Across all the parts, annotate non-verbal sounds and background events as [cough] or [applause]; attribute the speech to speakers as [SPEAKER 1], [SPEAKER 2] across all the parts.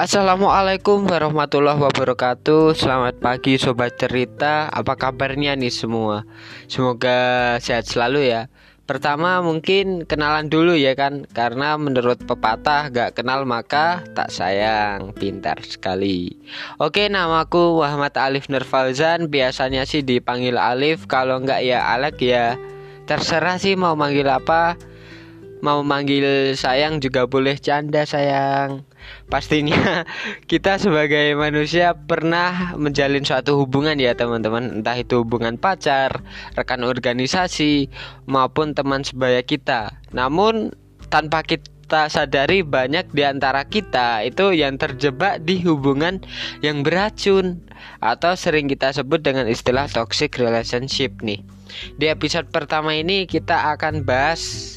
[SPEAKER 1] Assalamualaikum warahmatullahi wabarakatuh. Selamat pagi sobat cerita. Apa kabarnya nih semua? Semoga sehat selalu ya. Pertama mungkin kenalan dulu ya kan Karena menurut pepatah gak kenal maka tak sayang. Pintar sekali. Oke namaku Muhammad Alif Nurfalzan. Biasanya sih dipanggil Alif Kalau nggak ya Alek ya. Terserah sih mau manggil apa. Mau manggil sayang juga boleh canda sayang Pastinya [laughs] kita sebagai manusia pernah menjalin suatu hubungan ya teman-teman. Entah itu hubungan pacar, rekan organisasi, maupun teman sebaya kita. Namun tanpa kita sadari banyak di antara kita itu yang terjebak di hubungan yang beracun Atau sering kita sebut dengan istilah toxic relationship nih. Di episode pertama ini kita akan bahas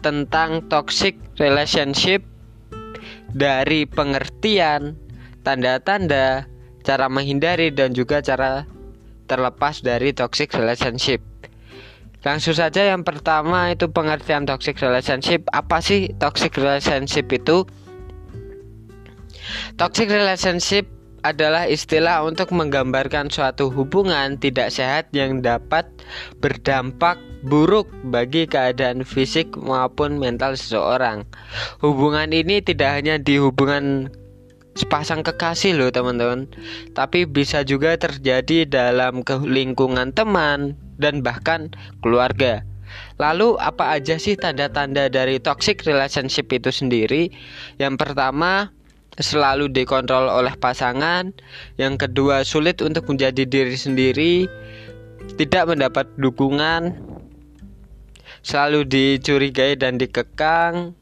[SPEAKER 1] tentang toxic relationship dari pengertian, tanda-tanda, cara menghindari dan juga cara terlepas dari toxic relationship. Langsung saja yang pertama itu pengertian toxic relationship. Apa sih toxic relationship itu? Toxic relationship adalah istilah untuk menggambarkan suatu hubungan tidak sehat yang dapat berdampak buruk bagi keadaan fisik maupun mental seseorang. Hubungan ini tidak hanya di hubungan sepasang kekasih loh teman-teman, tapi bisa juga terjadi dalam lingkungan teman dan bahkan keluarga. Lalu apa aja sih tanda-tanda dari toxic relationship itu sendiri? Yang pertama, selalu dikontrol oleh pasangan. Yang kedua, sulit untuk menjadi diri sendiri, tidak mendapat dukungan, selalu dicurigai dan dikekang,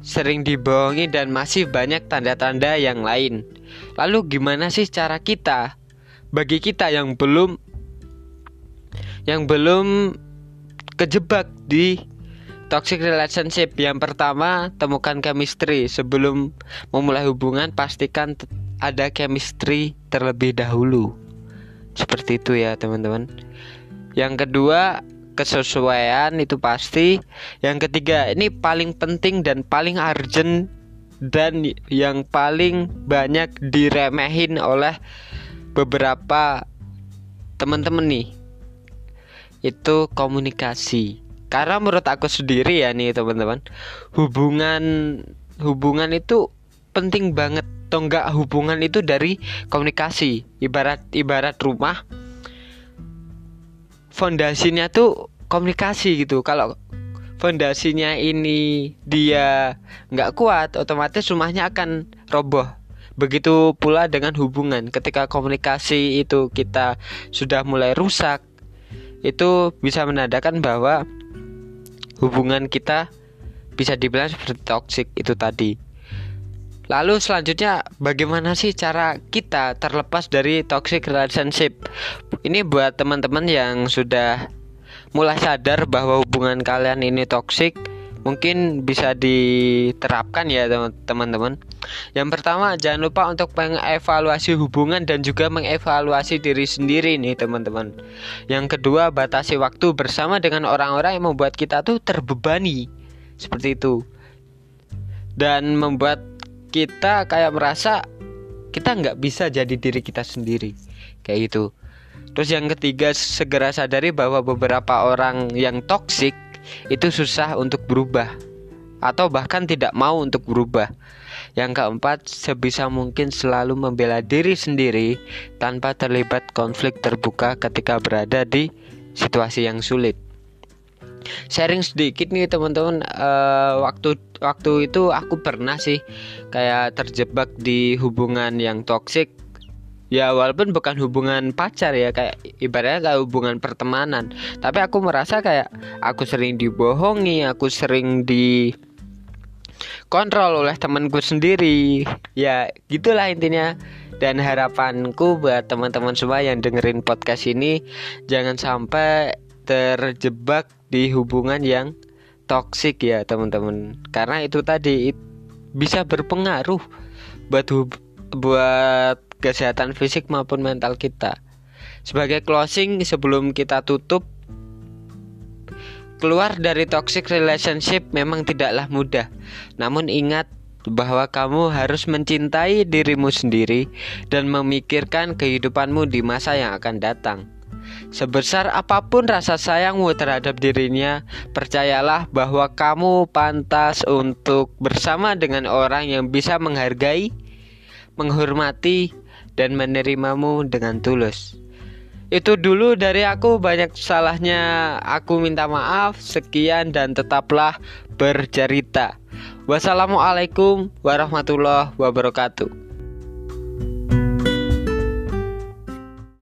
[SPEAKER 1] sering dibohongi dan masih banyak tanda-tanda yang lain. Lalu gimana sih cara kita bagi kita yang belum yang belum kejebak di Toxic relationship yang pertama temukan chemistry sebelum memulai hubungan pastikan ada chemistry terlebih dahulu. Seperti itu ya teman-teman. Yang kedua kesesuaian itu pasti. Yang ketiga ini paling penting dan paling urgent dan yang paling banyak diremehin oleh beberapa teman-teman nih itu komunikasi karena menurut aku sendiri ya nih teman-teman, hubungan hubungan itu penting banget. Atau enggak hubungan itu dari komunikasi. Ibarat ibarat rumah fondasinya tuh komunikasi gitu. Kalau fondasinya ini dia nggak kuat, otomatis rumahnya akan roboh. Begitu pula dengan hubungan. Ketika komunikasi itu kita sudah mulai rusak, itu bisa menandakan bahwa hubungan kita bisa dibilang seperti toxic itu tadi. Lalu selanjutnya bagaimana sih cara kita terlepas dari toxic relationship? Ini buat teman-teman yang sudah mulai sadar bahwa hubungan kalian ini toxic, mungkin bisa diterapkan ya teman-teman. Yang pertama jangan lupa untuk mengevaluasi hubungan dan juga mengevaluasi diri sendiri nih teman-teman. Yang kedua batasi waktu bersama dengan orang-orang yang membuat kita tuh terbebani seperti itu dan membuat kita kayak merasa kita nggak bisa jadi diri kita sendiri kayak itu. Terus yang ketiga segera sadari bahwa beberapa orang yang toksik itu susah untuk berubah atau bahkan tidak mau untuk berubah. Yang keempat, sebisa mungkin selalu membela diri sendiri tanpa terlibat konflik terbuka ketika berada di situasi yang sulit. Sharing sedikit nih teman-teman, uh, waktu waktu itu aku pernah sih kayak terjebak di hubungan yang toksik ya walaupun bukan hubungan pacar ya kayak ibaratnya kayak hubungan pertemanan. Tapi aku merasa kayak aku sering dibohongi aku sering di kontrol oleh temanku sendiri. Ya gitulah intinya. Dan harapanku buat teman-teman semua yang dengerin podcast ini jangan sampai terjebak di hubungan yang toksik ya teman-teman. Karena itu tadi bisa berpengaruh buat buat kesehatan fisik maupun mental kita. Sebagai closing sebelum kita tutup keluar dari toxic relationship memang tidaklah mudah. Namun ingat bahwa kamu harus mencintai dirimu sendiri dan memikirkan kehidupanmu di masa yang akan datang. Sebesar apa pun rasa sayangmu terhadap dirinya, percayalah bahwa kamu pantas untuk bersama dengan orang yang bisa menghargai, menghormati, dan menerimamu dengan tulus. Itu dulu dari aku banyak salahnya Aku minta maaf. Sekian dan tetaplah bercerita. Wassalamualaikum warahmatullahi wabarakatuh